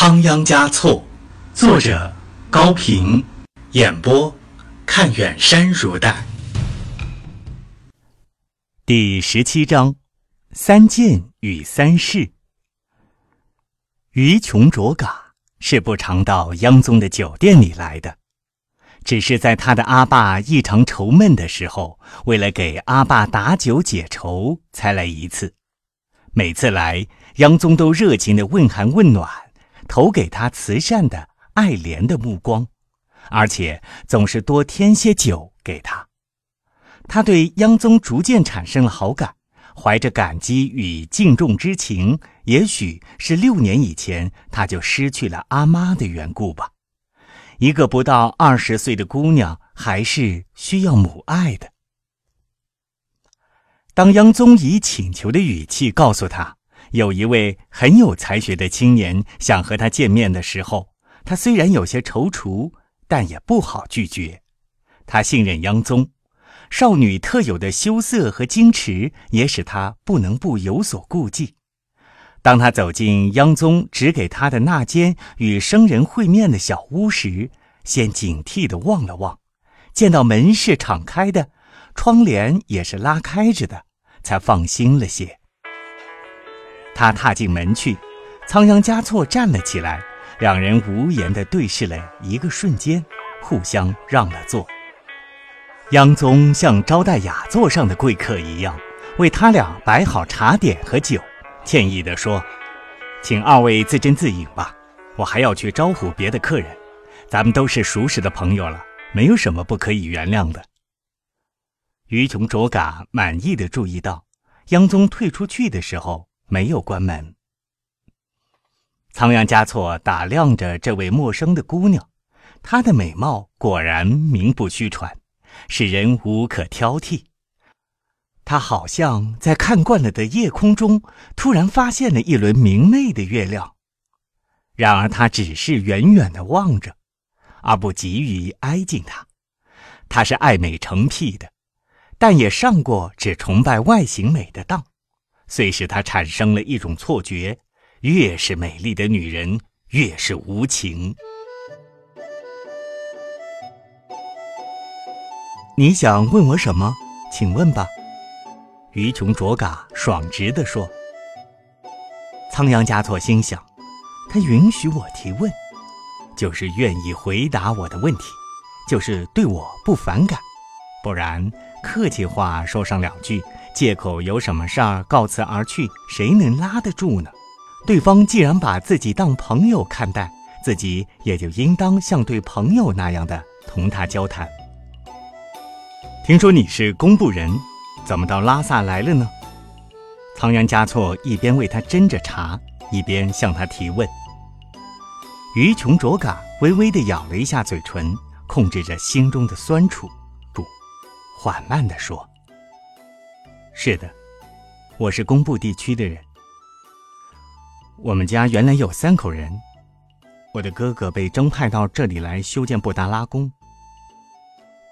仓央嘉措，作者高平，演播看远山如黛。第十七章：三件与三世。于琼卓嘎是不常到央宗的酒店里来的，只是在他的阿爸异常愁闷的时候，为了给阿爸打酒解愁，才来一次。每次来，央宗都热情的问寒问暖。投给他慈善的、爱怜的目光，而且总是多添些酒给他。他对央宗逐渐产生了好感，怀着感激与敬重之情。也许是六年以前他就失去了阿妈的缘故吧。一个不到二十岁的姑娘，还是需要母爱的。当央宗以请求的语气告诉他。有一位很有才学的青年想和他见面的时候，他虽然有些踌躇，但也不好拒绝。他信任央宗，少女特有的羞涩和矜持也使他不能不有所顾忌。当他走进央宗指给他的那间与生人会面的小屋时，先警惕地望了望，见到门是敞开的，窗帘也是拉开着的，才放心了些。他踏进门去，仓央嘉措站了起来，两人无言地对视了一个瞬间，互相让了座。央宗像招待雅座上的贵客一样，为他俩摆好茶点和酒，歉意地说：“请二位自斟自饮吧，我还要去招呼别的客人。咱们都是熟识的朋友了，没有什么不可以原谅的。”于琼卓嘎满意的注意到，央宗退出去的时候。没有关门。仓央嘉措打量着这位陌生的姑娘，她的美貌果然名不虚传，使人无可挑剔。他好像在看惯了的夜空中，突然发现了一轮明媚的月亮。然而他只是远远的望着，而不急于挨近她。他是爱美成癖的，但也上过只崇拜外形美的当。遂使他产生了一种错觉：越是美丽的女人，越是无情。你想问我什么？请问吧。”于琼卓嘎爽直地说。仓央嘉措心想：他允许我提问，就是愿意回答我的问题，就是对我不反感，不然客气话说上两句。借口有什么事儿告辞而去，谁能拉得住呢？对方既然把自己当朋友看待，自己也就应当像对朋友那样的同他交谈。听说你是工部人，怎么到拉萨来了呢？仓央嘉措一边为他斟着茶，一边向他提问。于琼卓嘎微微地咬了一下嘴唇，控制着心中的酸楚，不，缓慢地说。是的，我是工部地区的人。我们家原来有三口人，我的哥哥被征派到这里来修建布达拉宫，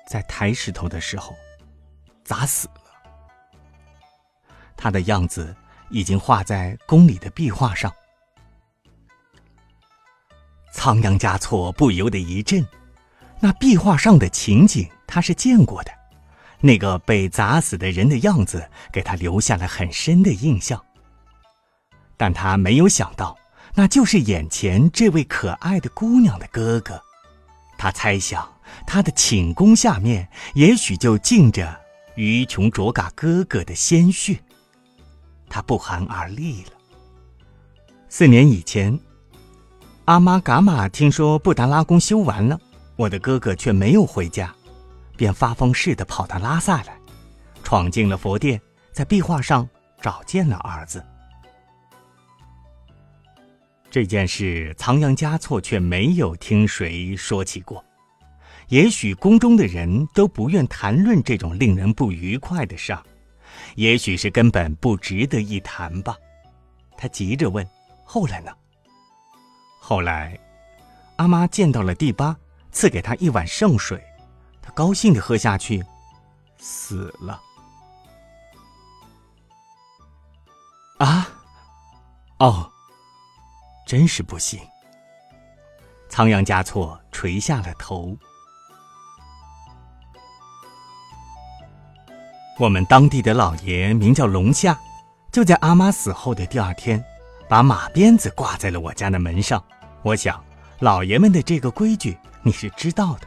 在抬石头的时候砸死了。他的样子已经画在宫里的壁画上。仓央嘉措不由得一震，那壁画上的情景他是见过的。那个被砸死的人的样子给他留下了很深的印象，但他没有想到，那就是眼前这位可爱的姑娘的哥哥。他猜想，他的寝宫下面也许就浸着于琼卓嘎哥哥的鲜血。他不寒而栗了。四年以前，阿妈嘎玛听说布达拉宫修完了，我的哥哥却没有回家。便发疯似的跑到拉萨来，闯进了佛殿，在壁画上找见了儿子。这件事，仓央嘉措却没有听谁说起过。也许宫中的人都不愿谈论这种令人不愉快的事儿，也许是根本不值得一谈吧。他急着问：“后来呢？”后来，阿妈见到了第八，赐给他一碗圣水。高兴的喝下去，死了。啊，哦，真是不幸。仓央嘉措垂下了头。我们当地的老爷名叫龙夏，就在阿妈死后的第二天，把马鞭子挂在了我家的门上。我想，老爷们的这个规矩你是知道的。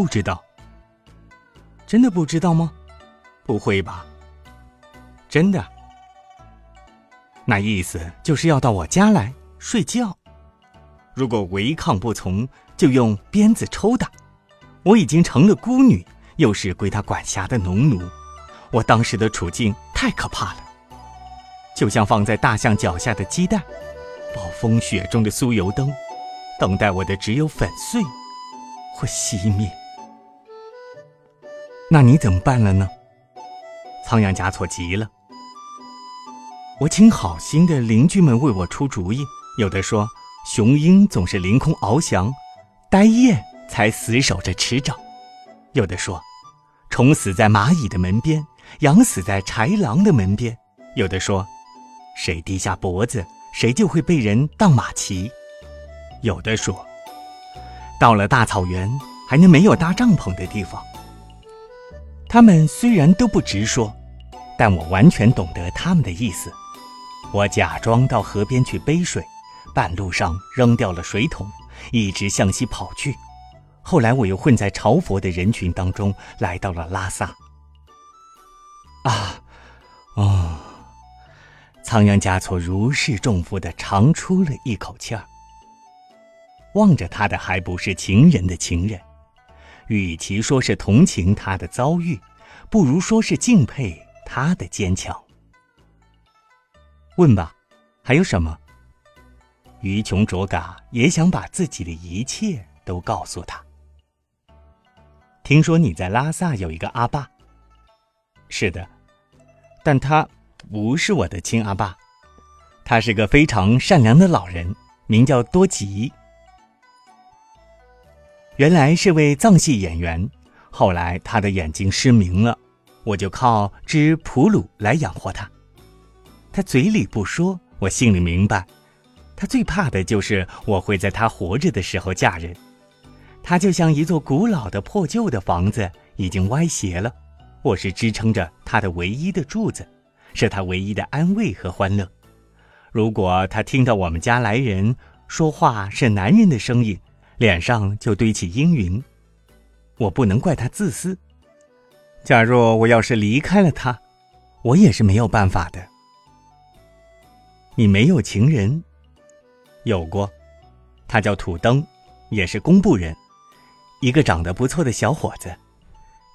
不知道？真的不知道吗？不会吧？真的？那意思就是要到我家来睡觉。如果违抗不从，就用鞭子抽打。我已经成了孤女。又是归他管辖的农奴，我当时的处境太可怕了，就像放在大象脚下的鸡蛋，暴风雪中的酥油灯，等待我的只有粉碎或熄灭。那你怎么办了呢？仓央嘉措急了。我请好心的邻居们为我出主意，有的说雄鹰总是凌空翱翔，呆雁才死守着池沼，有的说。虫死在蚂蚁的门边，羊死在豺狼的门边。有的说，谁低下脖子，谁就会被人当马骑。有的说，到了大草原，还能没有搭帐篷的地方。他们虽然都不直说，但我完全懂得他们的意思。我假装到河边去背水，半路上扔掉了水桶，一直向西跑去。后来我又混在朝佛的人群当中，来到了拉萨。啊，哦，仓央嘉措如释重负的长出了一口气儿。望着他的还不是情人的情人，与其说是同情他的遭遇，不如说是敬佩他的坚强。问吧，还有什么？于琼卓嘎也想把自己的一切都告诉他。听说你在拉萨有一个阿爸。是的，但他不是我的亲阿爸，他是个非常善良的老人，名叫多吉。原来是位藏戏演员，后来他的眼睛失明了，我就靠织普鲁来养活他。他嘴里不说，我心里明白，他最怕的就是我会在他活着的时候嫁人。他就像一座古老的破旧的房子，已经歪斜了。我是支撑着他的唯一的柱子，是他唯一的安慰和欢乐。如果他听到我们家来人说话是男人的声音，脸上就堆起阴云。我不能怪他自私。假若我要是离开了他，我也是没有办法的。你没有情人？有过，他叫土登，也是工部人。一个长得不错的小伙子，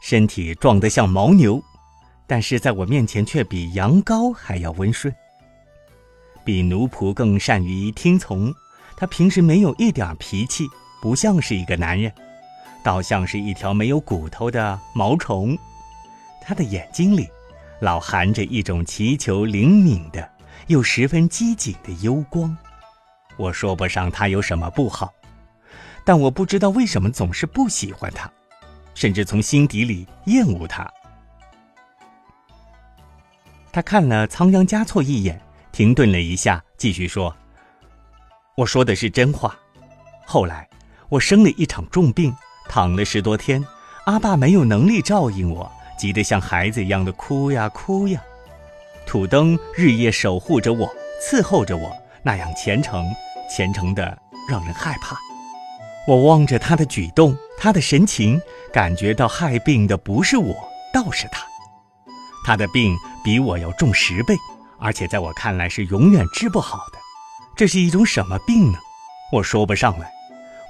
身体壮得像牦牛，但是在我面前却比羊羔还要温顺，比奴仆更善于听从。他平时没有一点脾气，不像是一个男人，倒像是一条没有骨头的毛虫。他的眼睛里，老含着一种祈求灵敏的又十分机警的幽光。我说不上他有什么不好。但我不知道为什么总是不喜欢他，甚至从心底里厌恶他。他看了仓央嘉措一眼，停顿了一下，继续说：“我说的是真话。后来我生了一场重病，躺了十多天，阿爸没有能力照应我，急得像孩子一样的哭呀哭呀。土登日夜守护着我，伺候着我，那样虔诚，虔诚的让人害怕。”我望着他的举动，他的神情，感觉到害病的不是我，倒是他。他的病比我要重十倍，而且在我看来是永远治不好的。这是一种什么病呢？我说不上来。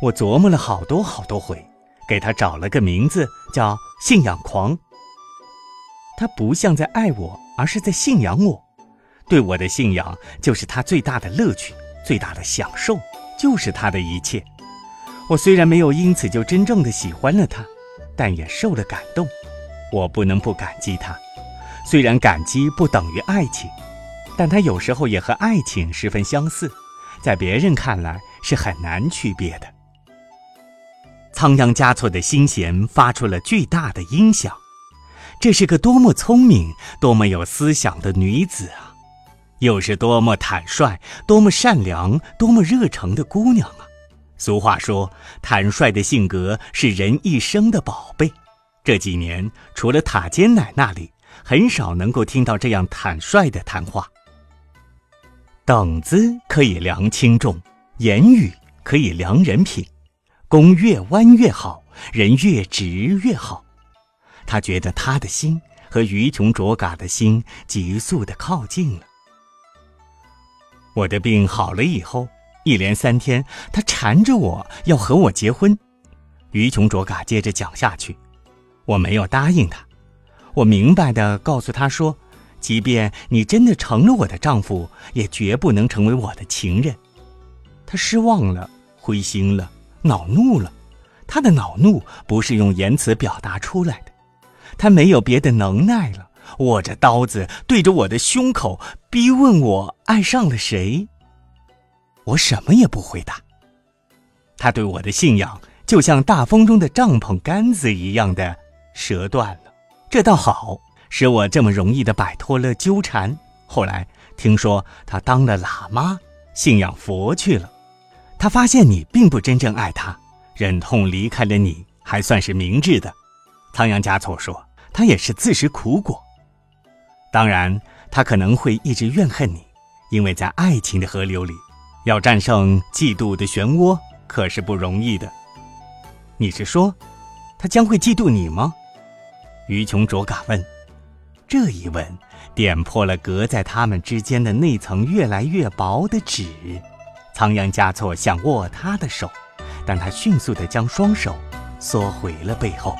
我琢磨了好多好多回，给他找了个名字，叫信仰狂。他不像在爱我，而是在信仰我。对我的信仰就是他最大的乐趣，最大的享受，就是他的一切。我虽然没有因此就真正的喜欢了他，但也受了感动。我不能不感激他，虽然感激不等于爱情，但他有时候也和爱情十分相似，在别人看来是很难区别的。仓央嘉措的心弦发出了巨大的音响，这是个多么聪明、多么有思想的女子啊，又是多么坦率、多么善良、多么热诚的姑娘啊！俗话说，坦率的性格是人一生的宝贝。这几年，除了塔尖奶那里，很少能够听到这样坦率的谈话。等子可以量轻重，言语可以量人品。弓越弯越好，人越直越好。他觉得他的心和于琼卓嘎的心急速的靠近了。我的病好了以后，一连三天，他缠着我要和我结婚。于琼卓嘎接着讲下去。我没有答应他，我明白的告诉他说，即便你真的成了我的丈夫，也绝不能成为我的情人。他失望了，灰心了，恼怒了。他的恼怒不是用言辞表达出来的，他没有别的能耐了，握着刀子对着我的胸口，逼问我爱上了谁。我什么也不回答。他对我的信仰，就像大风中的帐篷杆子一样的。折断了，这倒好，使我这么容易的摆脱了纠缠。后来听说他当了喇嘛，信仰佛去了。他发现你并不真正爱他，忍痛离开了你，还算是明智的。仓央嘉措说，他也是自食苦果。当然，他可能会一直怨恨你，因为在爱情的河流里，要战胜嫉妒的漩涡可是不容易的。你是说，他将会嫉妒你吗？于琼卓嘎问：“这一问，点破了隔在他们之间的那层越来越薄的纸。”仓央嘉措想握他的手，但他迅速地将双手缩回了背后。